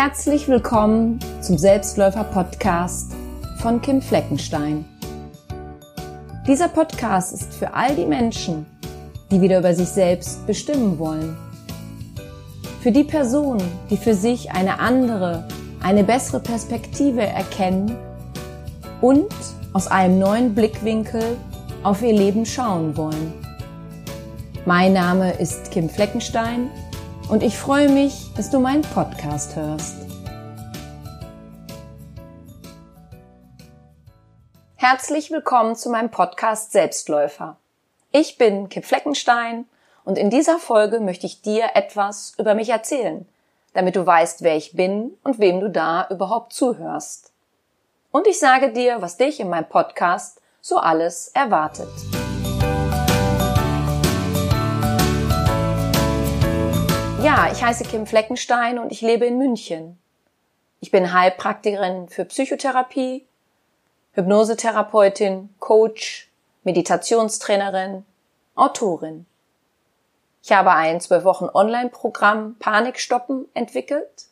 Herzlich willkommen zum Selbstläufer-Podcast von Kim Fleckenstein. Dieser Podcast ist für all die Menschen, die wieder über sich selbst bestimmen wollen. Für die Personen, die für sich eine andere, eine bessere Perspektive erkennen und aus einem neuen Blickwinkel auf ihr Leben schauen wollen. Mein Name ist Kim Fleckenstein und ich freue mich, dass du meinen Podcast hörst. Herzlich willkommen zu meinem Podcast Selbstläufer. Ich bin Kim Fleckenstein und in dieser Folge möchte ich dir etwas über mich erzählen, damit du weißt, wer ich bin und wem du da überhaupt zuhörst. Und ich sage dir, was dich in meinem Podcast so alles erwartet. Ja, ich heiße Kim Fleckenstein und ich lebe in München. Ich bin Heilpraktikerin für Psychotherapie, Hypnosetherapeutin, Coach, Meditationstrainerin, Autorin. Ich habe ein zwölf Wochen Online-Programm Panikstoppen entwickelt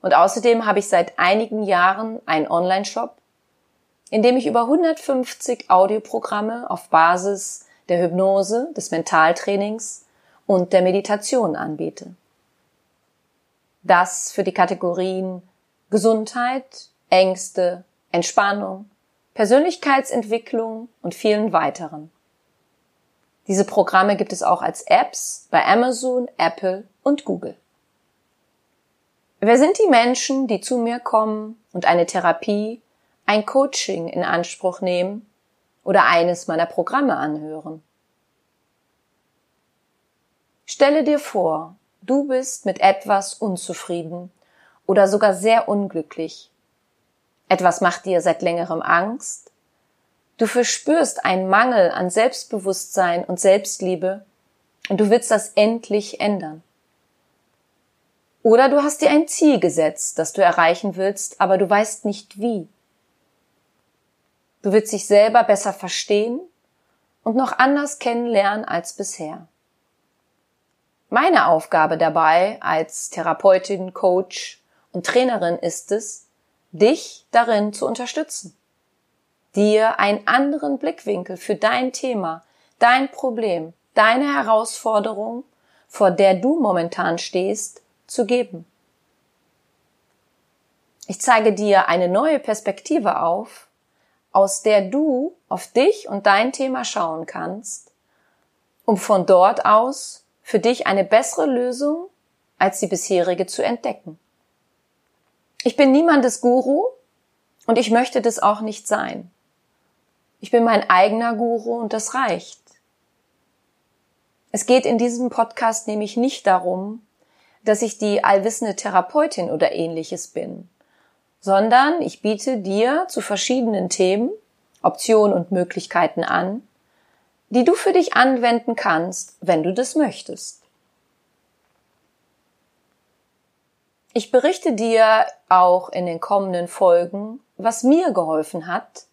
und außerdem habe ich seit einigen Jahren einen Online-Shop, in dem ich über 150 Audioprogramme auf Basis der Hypnose, des Mentaltrainings und der Meditation anbiete. Das für die Kategorien Gesundheit, Ängste, Entspannung, Persönlichkeitsentwicklung und vielen weiteren. Diese Programme gibt es auch als Apps bei Amazon, Apple und Google. Wer sind die Menschen, die zu mir kommen und eine Therapie, ein Coaching in Anspruch nehmen oder eines meiner Programme anhören? Stelle dir vor, du bist mit etwas unzufrieden oder sogar sehr unglücklich. Etwas macht dir seit längerem Angst Du verspürst einen Mangel an Selbstbewusstsein und Selbstliebe und du willst das endlich ändern. Oder du hast dir ein Ziel gesetzt, das du erreichen willst, aber du weißt nicht wie. Du willst dich selber besser verstehen und noch anders kennenlernen als bisher. Meine Aufgabe dabei als Therapeutin, Coach und Trainerin ist es, dich darin zu unterstützen dir einen anderen Blickwinkel für dein Thema, dein Problem, deine Herausforderung, vor der du momentan stehst, zu geben. Ich zeige dir eine neue Perspektive auf, aus der du auf dich und dein Thema schauen kannst, um von dort aus für dich eine bessere Lösung als die bisherige zu entdecken. Ich bin niemandes Guru und ich möchte das auch nicht sein. Ich bin mein eigener Guru und das reicht. Es geht in diesem Podcast nämlich nicht darum, dass ich die allwissende Therapeutin oder ähnliches bin, sondern ich biete dir zu verschiedenen Themen Optionen und Möglichkeiten an, die du für dich anwenden kannst, wenn du das möchtest. Ich berichte dir auch in den kommenden Folgen, was mir geholfen hat,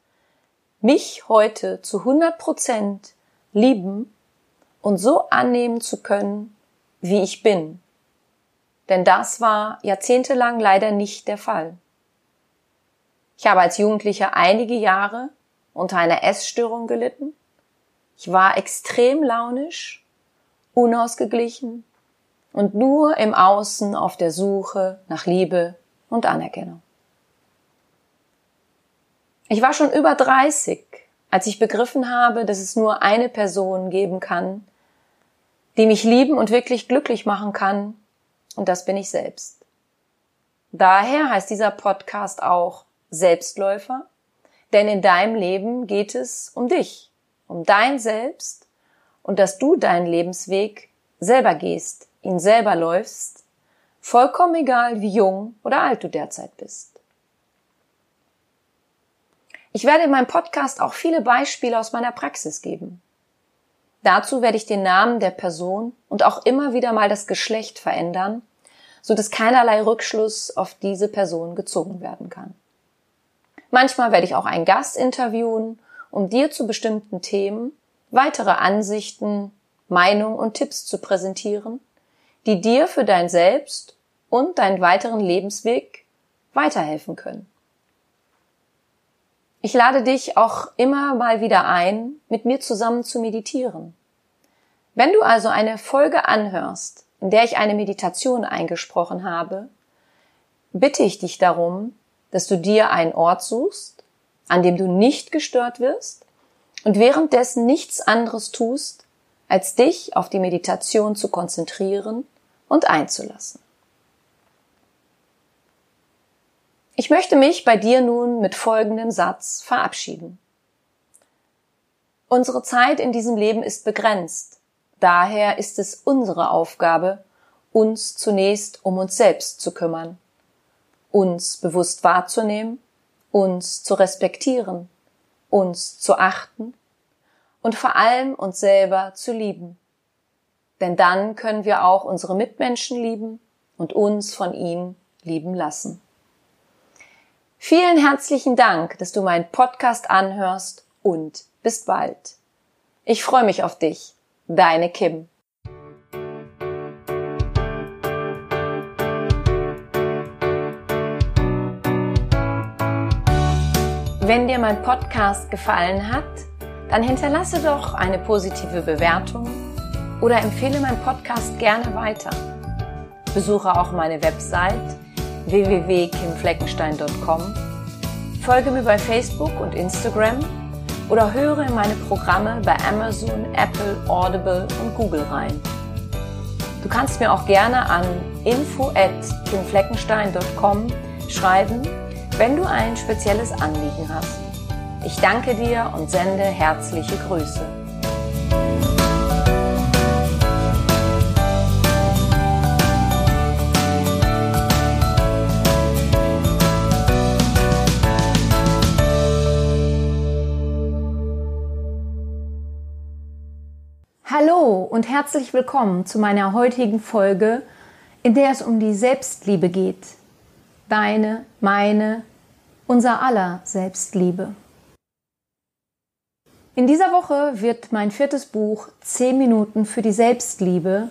mich heute zu 100 Prozent lieben und so annehmen zu können, wie ich bin. Denn das war jahrzehntelang leider nicht der Fall. Ich habe als Jugendlicher einige Jahre unter einer Essstörung gelitten. Ich war extrem launisch, unausgeglichen und nur im Außen auf der Suche nach Liebe und Anerkennung. Ich war schon über 30, als ich begriffen habe, dass es nur eine Person geben kann, die mich lieben und wirklich glücklich machen kann, und das bin ich selbst. Daher heißt dieser Podcast auch Selbstläufer, denn in deinem Leben geht es um dich, um dein Selbst und dass du deinen Lebensweg selber gehst, ihn selber läufst, vollkommen egal, wie jung oder alt du derzeit bist. Ich werde in meinem Podcast auch viele Beispiele aus meiner Praxis geben. Dazu werde ich den Namen der Person und auch immer wieder mal das Geschlecht verändern, so dass keinerlei Rückschluss auf diese Person gezogen werden kann. Manchmal werde ich auch einen Gast interviewen, um dir zu bestimmten Themen weitere Ansichten, Meinungen und Tipps zu präsentieren, die dir für dein Selbst und deinen weiteren Lebensweg weiterhelfen können. Ich lade dich auch immer mal wieder ein, mit mir zusammen zu meditieren. Wenn du also eine Folge anhörst, in der ich eine Meditation eingesprochen habe, bitte ich dich darum, dass du dir einen Ort suchst, an dem du nicht gestört wirst und währenddessen nichts anderes tust, als dich auf die Meditation zu konzentrieren und einzulassen. Ich möchte mich bei dir nun mit folgendem Satz verabschieden. Unsere Zeit in diesem Leben ist begrenzt. Daher ist es unsere Aufgabe, uns zunächst um uns selbst zu kümmern, uns bewusst wahrzunehmen, uns zu respektieren, uns zu achten und vor allem uns selber zu lieben. Denn dann können wir auch unsere Mitmenschen lieben und uns von ihnen lieben lassen. Vielen herzlichen Dank, dass du meinen Podcast anhörst und bis bald. Ich freue mich auf dich. Deine Kim. Wenn dir mein Podcast gefallen hat, dann hinterlasse doch eine positive Bewertung oder empfehle meinen Podcast gerne weiter. Besuche auch meine Website www.kimfleckenstein.com, folge mir bei Facebook und Instagram oder höre in meine Programme bei Amazon, Apple, Audible und Google rein. Du kannst mir auch gerne an info at kimfleckenstein.com schreiben, wenn du ein spezielles Anliegen hast. Ich danke dir und sende herzliche Grüße. Hallo und herzlich willkommen zu meiner heutigen Folge, in der es um die Selbstliebe geht. Deine, meine, unser aller Selbstliebe. In dieser Woche wird mein viertes Buch 10 Minuten für die Selbstliebe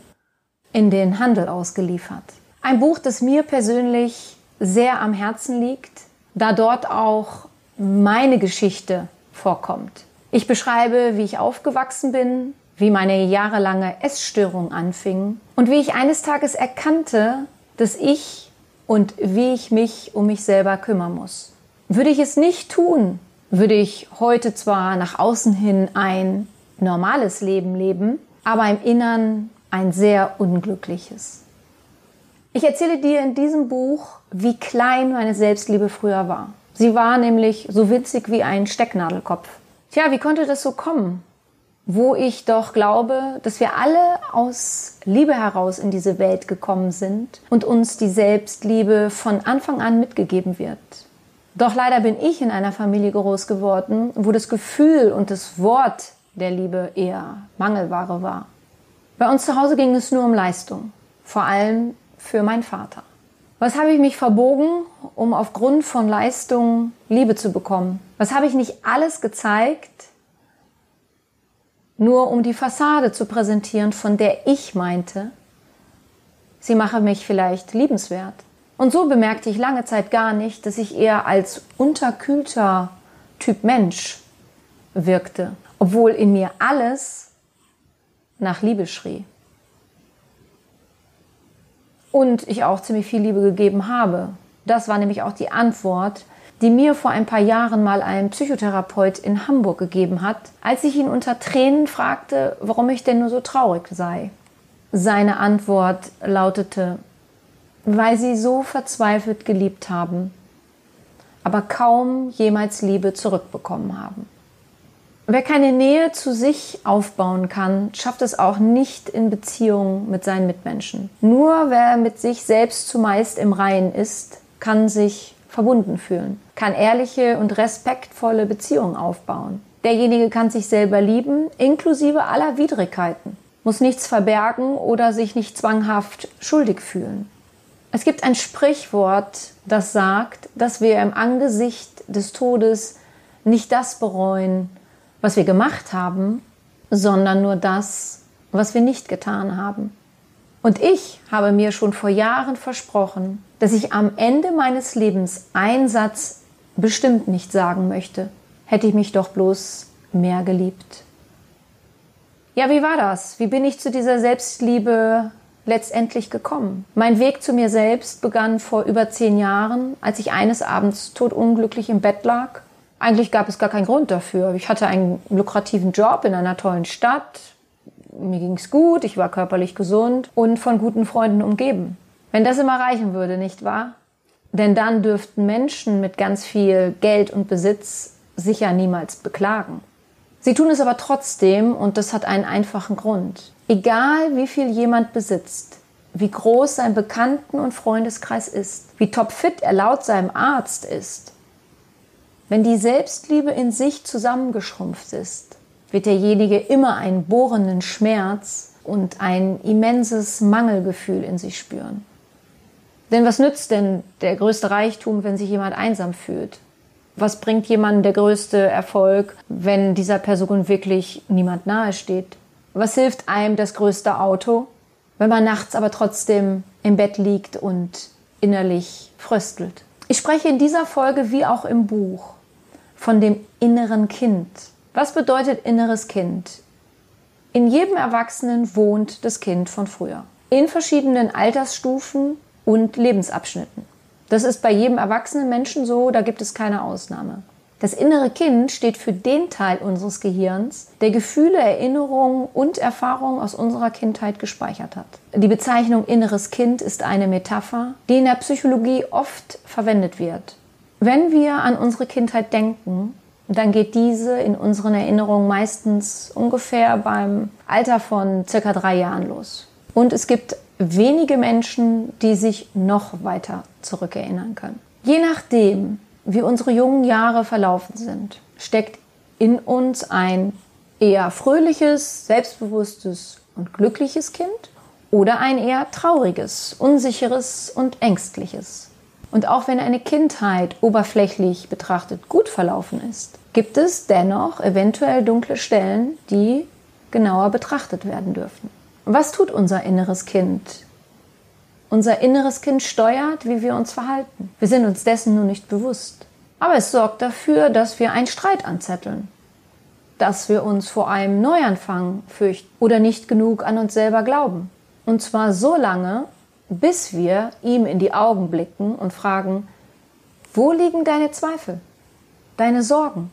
in den Handel ausgeliefert. Ein Buch, das mir persönlich sehr am Herzen liegt, da dort auch meine Geschichte vorkommt. Ich beschreibe, wie ich aufgewachsen bin, wie meine jahrelange Essstörung anfing und wie ich eines Tages erkannte, dass ich und wie ich mich um mich selber kümmern muss. Würde ich es nicht tun, würde ich heute zwar nach außen hin ein normales Leben leben, aber im Innern ein sehr unglückliches. Ich erzähle dir in diesem Buch, wie klein meine Selbstliebe früher war. Sie war nämlich so winzig wie ein Stecknadelkopf. Tja, wie konnte das so kommen? Wo ich doch glaube, dass wir alle aus Liebe heraus in diese Welt gekommen sind und uns die Selbstliebe von Anfang an mitgegeben wird. Doch leider bin ich in einer Familie groß geworden, wo das Gefühl und das Wort der Liebe eher Mangelware war. Bei uns zu Hause ging es nur um Leistung, vor allem für meinen Vater. Was habe ich mich verbogen, um aufgrund von Leistung Liebe zu bekommen? Was habe ich nicht alles gezeigt, nur um die Fassade zu präsentieren, von der ich meinte, sie mache mich vielleicht liebenswert? Und so bemerkte ich lange Zeit gar nicht, dass ich eher als unterkühlter Typ Mensch wirkte, obwohl in mir alles nach Liebe schrie. Und ich auch ziemlich viel Liebe gegeben habe. Das war nämlich auch die Antwort, die mir vor ein paar Jahren mal ein Psychotherapeut in Hamburg gegeben hat, als ich ihn unter Tränen fragte, warum ich denn nur so traurig sei. Seine Antwort lautete, weil sie so verzweifelt geliebt haben, aber kaum jemals Liebe zurückbekommen haben. Wer keine Nähe zu sich aufbauen kann, schafft es auch nicht in Beziehungen mit seinen Mitmenschen. Nur wer mit sich selbst zumeist im Reinen ist, kann sich verbunden fühlen, kann ehrliche und respektvolle Beziehungen aufbauen. Derjenige kann sich selber lieben, inklusive aller Widrigkeiten, muss nichts verbergen oder sich nicht zwanghaft schuldig fühlen. Es gibt ein Sprichwort, das sagt, dass wir im Angesicht des Todes nicht das bereuen, was wir gemacht haben, sondern nur das, was wir nicht getan haben. Und ich habe mir schon vor Jahren versprochen, dass ich am Ende meines Lebens einen Satz bestimmt nicht sagen möchte. Hätte ich mich doch bloß mehr geliebt. Ja, wie war das? Wie bin ich zu dieser Selbstliebe letztendlich gekommen? Mein Weg zu mir selbst begann vor über zehn Jahren, als ich eines Abends todunglücklich im Bett lag. Eigentlich gab es gar keinen Grund dafür. Ich hatte einen lukrativen Job in einer tollen Stadt. Mir ging's gut, ich war körperlich gesund und von guten Freunden umgeben. Wenn das immer reichen würde, nicht wahr? Denn dann dürften Menschen mit ganz viel Geld und Besitz sicher niemals beklagen. Sie tun es aber trotzdem und das hat einen einfachen Grund. Egal wie viel jemand besitzt, wie groß sein Bekannten- und Freundeskreis ist, wie topfit er laut seinem Arzt ist, wenn die Selbstliebe in sich zusammengeschrumpft ist, wird derjenige immer einen bohrenden Schmerz und ein immenses Mangelgefühl in sich spüren. Denn was nützt denn der größte Reichtum, wenn sich jemand einsam fühlt? Was bringt jemandem der größte Erfolg, wenn dieser Person wirklich niemand nahe steht? Was hilft einem das größte Auto, wenn man nachts aber trotzdem im Bett liegt und innerlich fröstelt? Ich spreche in dieser Folge wie auch im Buch von dem inneren Kind. Was bedeutet inneres Kind? In jedem Erwachsenen wohnt das Kind von früher. In verschiedenen Altersstufen und Lebensabschnitten. Das ist bei jedem erwachsenen Menschen so, da gibt es keine Ausnahme. Das innere Kind steht für den Teil unseres Gehirns, der Gefühle, Erinnerungen und Erfahrungen aus unserer Kindheit gespeichert hat. Die Bezeichnung inneres Kind ist eine Metapher, die in der Psychologie oft verwendet wird. Wenn wir an unsere Kindheit denken, dann geht diese in unseren Erinnerungen meistens ungefähr beim Alter von circa drei Jahren los. Und es gibt wenige Menschen, die sich noch weiter zurückerinnern können. Je nachdem, wie unsere jungen Jahre verlaufen sind, steckt in uns ein eher fröhliches, selbstbewusstes und glückliches Kind oder ein eher trauriges, unsicheres und ängstliches. Und auch wenn eine Kindheit oberflächlich betrachtet gut verlaufen ist, gibt es dennoch eventuell dunkle Stellen, die genauer betrachtet werden dürfen. Was tut unser inneres Kind? Unser inneres Kind steuert, wie wir uns verhalten. Wir sind uns dessen nur nicht bewusst. Aber es sorgt dafür, dass wir einen Streit anzetteln, dass wir uns vor einem Neuanfang fürchten oder nicht genug an uns selber glauben. Und zwar so lange, bis wir ihm in die Augen blicken und fragen, wo liegen deine Zweifel, deine Sorgen,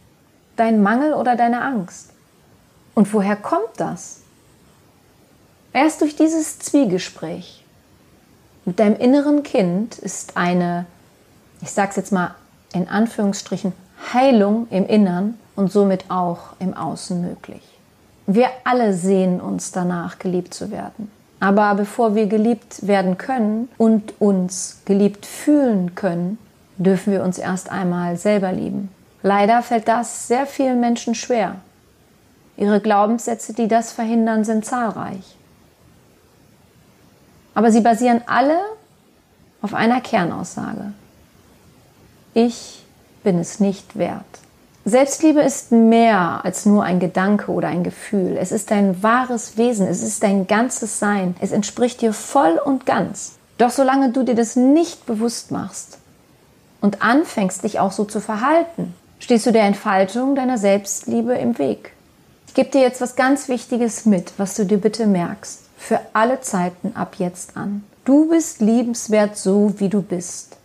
dein Mangel oder deine Angst? Und woher kommt das? Erst durch dieses Zwiegespräch mit deinem inneren Kind ist eine, ich sag's jetzt mal in Anführungsstrichen, Heilung im Innern und somit auch im Außen möglich. Wir alle sehnen uns danach, geliebt zu werden. Aber bevor wir geliebt werden können und uns geliebt fühlen können, dürfen wir uns erst einmal selber lieben. Leider fällt das sehr vielen Menschen schwer. Ihre Glaubenssätze, die das verhindern, sind zahlreich. Aber sie basieren alle auf einer Kernaussage. Ich bin es nicht wert. Selbstliebe ist mehr als nur ein Gedanke oder ein Gefühl. Es ist dein wahres Wesen. Es ist dein ganzes Sein. Es entspricht dir voll und ganz. Doch solange du dir das nicht bewusst machst und anfängst, dich auch so zu verhalten, stehst du der Entfaltung deiner Selbstliebe im Weg. Ich gebe dir jetzt was ganz Wichtiges mit, was du dir bitte merkst für alle Zeiten ab jetzt an. Du bist liebenswert so, wie du bist.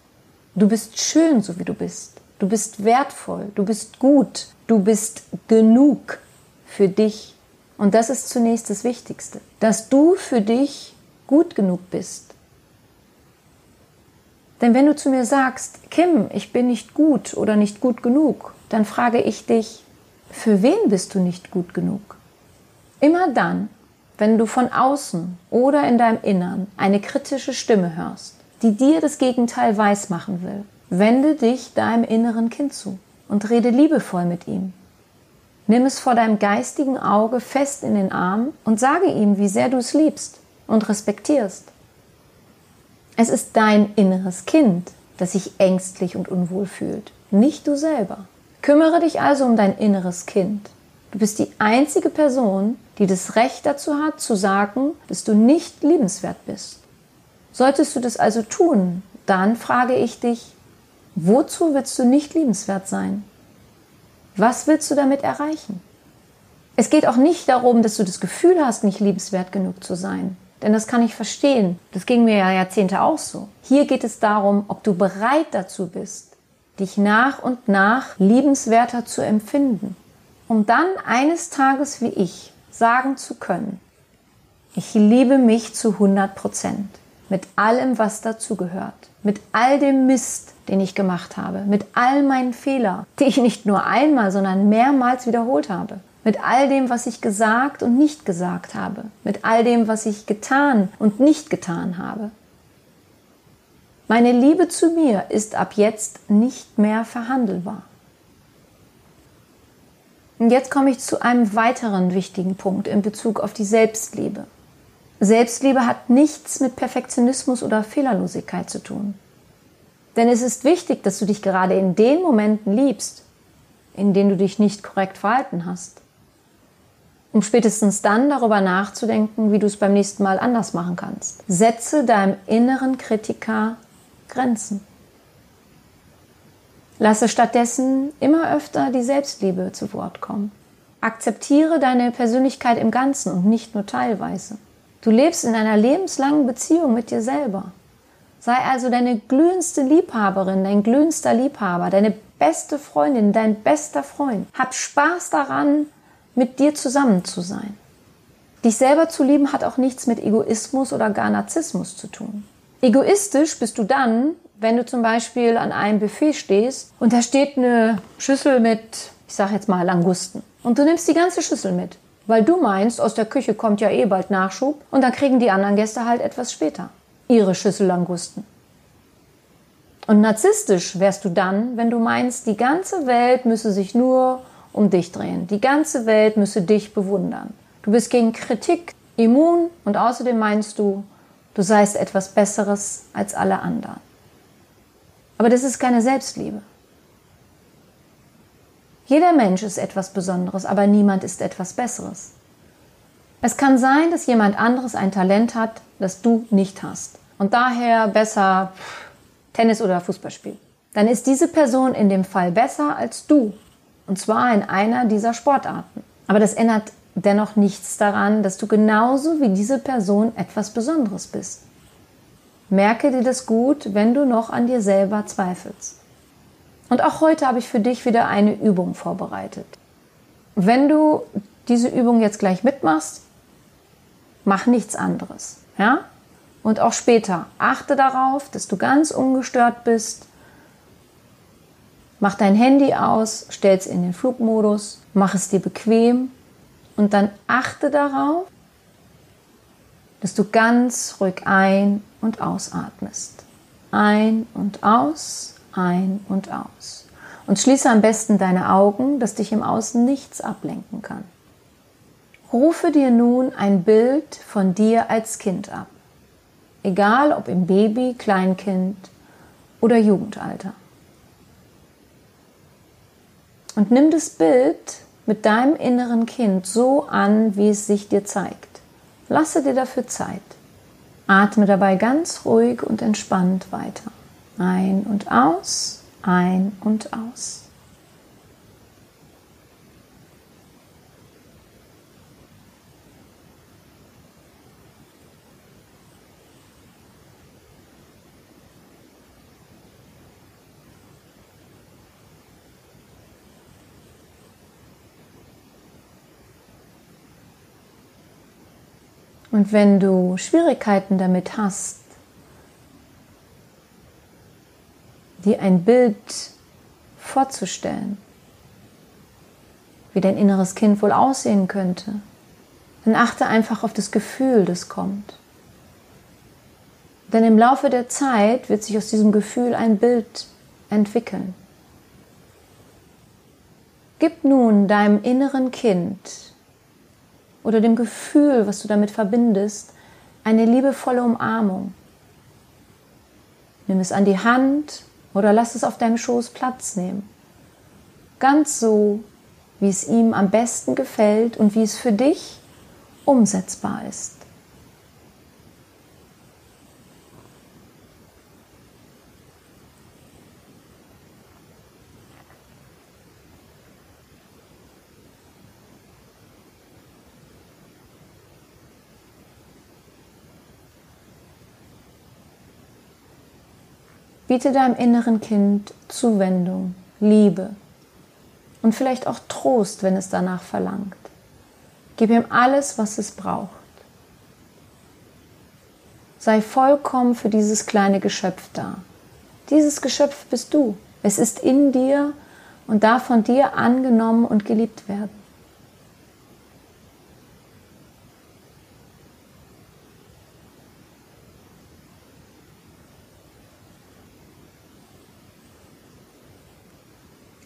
Du bist schön, so wie du bist. Du bist wertvoll, du bist gut, du bist genug für dich. Und das ist zunächst das Wichtigste, dass du für dich gut genug bist. Denn wenn du zu mir sagst, Kim, ich bin nicht gut oder nicht gut genug, dann frage ich dich, für wen bist du nicht gut genug? Immer dann, wenn du von außen oder in deinem Innern eine kritische Stimme hörst, die dir das Gegenteil weismachen will, wende dich deinem inneren Kind zu und rede liebevoll mit ihm. Nimm es vor deinem geistigen Auge fest in den Arm und sage ihm, wie sehr du es liebst und respektierst. Es ist dein inneres Kind, das sich ängstlich und unwohl fühlt, nicht du selber. Kümmere dich also um dein inneres Kind Du bist die einzige Person, die das Recht dazu hat, zu sagen, dass du nicht liebenswert bist. Solltest du das also tun, dann frage ich dich, wozu willst du nicht liebenswert sein? Was willst du damit erreichen? Es geht auch nicht darum, dass du das Gefühl hast, nicht liebenswert genug zu sein. Denn das kann ich verstehen. Das ging mir ja Jahrzehnte auch so. Hier geht es darum, ob du bereit dazu bist, dich nach und nach liebenswerter zu empfinden um dann eines Tages wie ich sagen zu können, ich liebe mich zu 100 Prozent. Mit allem, was dazugehört. Mit all dem Mist, den ich gemacht habe. Mit all meinen Fehlern, die ich nicht nur einmal, sondern mehrmals wiederholt habe. Mit all dem, was ich gesagt und nicht gesagt habe. Mit all dem, was ich getan und nicht getan habe. Meine Liebe zu mir ist ab jetzt nicht mehr verhandelbar. Und jetzt komme ich zu einem weiteren wichtigen Punkt in Bezug auf die Selbstliebe. Selbstliebe hat nichts mit Perfektionismus oder Fehlerlosigkeit zu tun. Denn es ist wichtig, dass du dich gerade in den Momenten liebst, in denen du dich nicht korrekt verhalten hast. Um spätestens dann darüber nachzudenken, wie du es beim nächsten Mal anders machen kannst. Setze deinem inneren Kritiker Grenzen. Lasse stattdessen immer öfter die Selbstliebe zu Wort kommen. Akzeptiere deine Persönlichkeit im Ganzen und nicht nur teilweise. Du lebst in einer lebenslangen Beziehung mit dir selber. Sei also deine glühendste Liebhaberin, dein glühendster Liebhaber, deine beste Freundin, dein bester Freund. Hab Spaß daran, mit dir zusammen zu sein. Dich selber zu lieben hat auch nichts mit Egoismus oder gar Narzissmus zu tun. Egoistisch bist du dann, wenn du zum Beispiel an einem Buffet stehst und da steht eine Schüssel mit, ich sag jetzt mal Langusten. Und du nimmst die ganze Schüssel mit, weil du meinst, aus der Küche kommt ja eh bald Nachschub und dann kriegen die anderen Gäste halt etwas später ihre Schüssel Langusten. Und narzisstisch wärst du dann, wenn du meinst, die ganze Welt müsse sich nur um dich drehen. Die ganze Welt müsse dich bewundern. Du bist gegen Kritik immun und außerdem meinst du, du seist etwas Besseres als alle anderen. Aber das ist keine Selbstliebe. Jeder Mensch ist etwas Besonderes, aber niemand ist etwas Besseres. Es kann sein, dass jemand anderes ein Talent hat, das du nicht hast und daher besser Tennis oder Fußball spielt. Dann ist diese Person in dem Fall besser als du und zwar in einer dieser Sportarten. Aber das ändert dennoch nichts daran, dass du genauso wie diese Person etwas Besonderes bist. Merke dir das gut, wenn du noch an dir selber zweifelst. Und auch heute habe ich für dich wieder eine Übung vorbereitet. Wenn du diese Übung jetzt gleich mitmachst, mach nichts anderes. Ja? Und auch später achte darauf, dass du ganz ungestört bist. Mach dein Handy aus, stell es in den Flugmodus, mach es dir bequem und dann achte darauf, dass du ganz ruhig ein- und ausatmest. Ein und aus, ein und aus. Und schließe am besten deine Augen, dass dich im Außen nichts ablenken kann. Rufe dir nun ein Bild von dir als Kind ab. Egal ob im Baby, Kleinkind oder Jugendalter. Und nimm das Bild mit deinem inneren Kind so an, wie es sich dir zeigt. Lasse dir dafür Zeit. Atme dabei ganz ruhig und entspannt weiter. Ein und aus, ein und aus. Und wenn du Schwierigkeiten damit hast, dir ein Bild vorzustellen, wie dein inneres Kind wohl aussehen könnte, dann achte einfach auf das Gefühl, das kommt. Denn im Laufe der Zeit wird sich aus diesem Gefühl ein Bild entwickeln. Gib nun deinem inneren Kind oder dem Gefühl, was du damit verbindest, eine liebevolle Umarmung. Nimm es an die Hand oder lass es auf deinem Schoß Platz nehmen. Ganz so, wie es ihm am besten gefällt und wie es für dich umsetzbar ist. Biete deinem inneren Kind Zuwendung, Liebe und vielleicht auch Trost, wenn es danach verlangt. Gib ihm alles, was es braucht. Sei vollkommen für dieses kleine Geschöpf da. Dieses Geschöpf bist du. Es ist in dir und darf von dir angenommen und geliebt werden.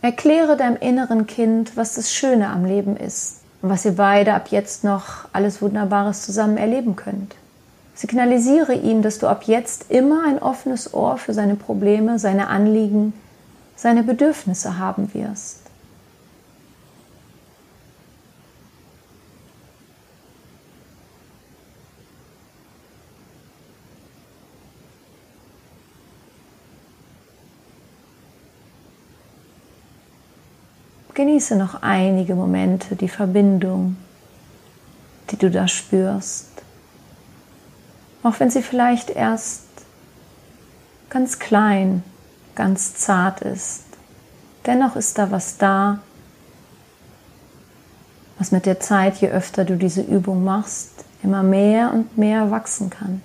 Erkläre deinem inneren Kind, was das Schöne am Leben ist und was ihr beide ab jetzt noch alles Wunderbares zusammen erleben könnt. Signalisiere ihm, dass du ab jetzt immer ein offenes Ohr für seine Probleme, seine Anliegen, seine Bedürfnisse haben wirst. Genieße noch einige Momente die Verbindung, die du da spürst. Auch wenn sie vielleicht erst ganz klein, ganz zart ist. Dennoch ist da was da, was mit der Zeit, je öfter du diese Übung machst, immer mehr und mehr wachsen kann.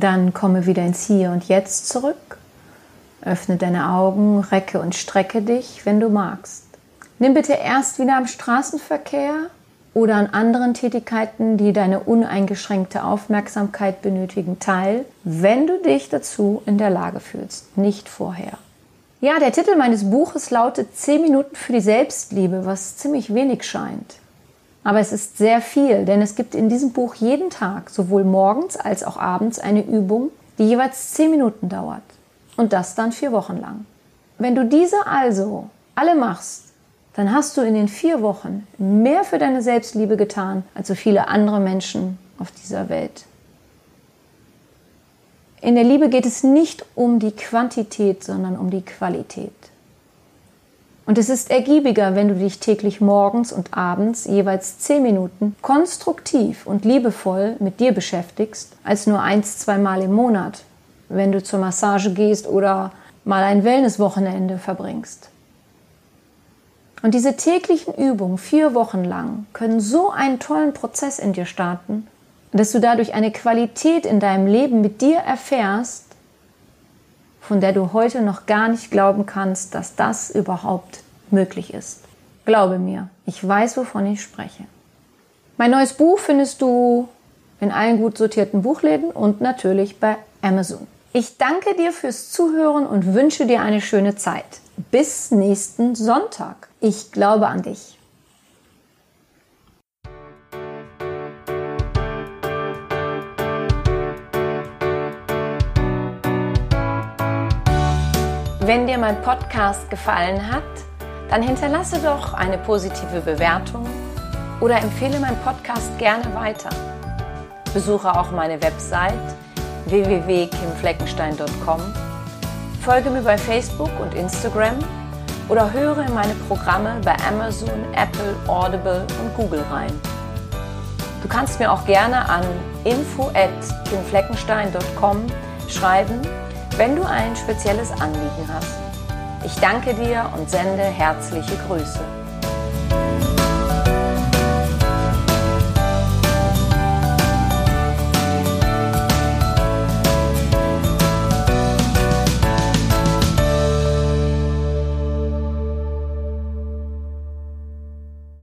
Dann komme wieder ins Hier und Jetzt zurück. Öffne deine Augen, recke und strecke dich, wenn du magst. Nimm bitte erst wieder am Straßenverkehr oder an anderen Tätigkeiten, die deine uneingeschränkte Aufmerksamkeit benötigen, teil, wenn du dich dazu in der Lage fühlst, nicht vorher. Ja, der Titel meines Buches lautet 10 Minuten für die Selbstliebe, was ziemlich wenig scheint. Aber es ist sehr viel, denn es gibt in diesem Buch jeden Tag, sowohl morgens als auch abends, eine Übung, die jeweils zehn Minuten dauert. Und das dann vier Wochen lang. Wenn du diese also alle machst, dann hast du in den vier Wochen mehr für deine Selbstliebe getan als so viele andere Menschen auf dieser Welt. In der Liebe geht es nicht um die Quantität, sondern um die Qualität. Und es ist ergiebiger, wenn du dich täglich morgens und abends jeweils zehn Minuten konstruktiv und liebevoll mit dir beschäftigst, als nur eins, zweimal im Monat, wenn du zur Massage gehst oder mal ein Wellnesswochenende verbringst. Und diese täglichen Übungen vier Wochen lang können so einen tollen Prozess in dir starten, dass du dadurch eine Qualität in deinem Leben mit dir erfährst, von der du heute noch gar nicht glauben kannst, dass das überhaupt möglich ist. Glaube mir, ich weiß, wovon ich spreche. Mein neues Buch findest du in allen gut sortierten Buchläden und natürlich bei Amazon. Ich danke dir fürs Zuhören und wünsche dir eine schöne Zeit. Bis nächsten Sonntag. Ich glaube an dich. Wenn dir mein Podcast gefallen hat, dann hinterlasse doch eine positive Bewertung oder empfehle meinen Podcast gerne weiter. Besuche auch meine Website www.kimfleckenstein.com, folge mir bei Facebook und Instagram oder höre in meine Programme bei Amazon, Apple, Audible und Google rein. Du kannst mir auch gerne an info at kimfleckenstein.com schreiben wenn du ein spezielles Anliegen hast. Ich danke dir und sende herzliche Grüße.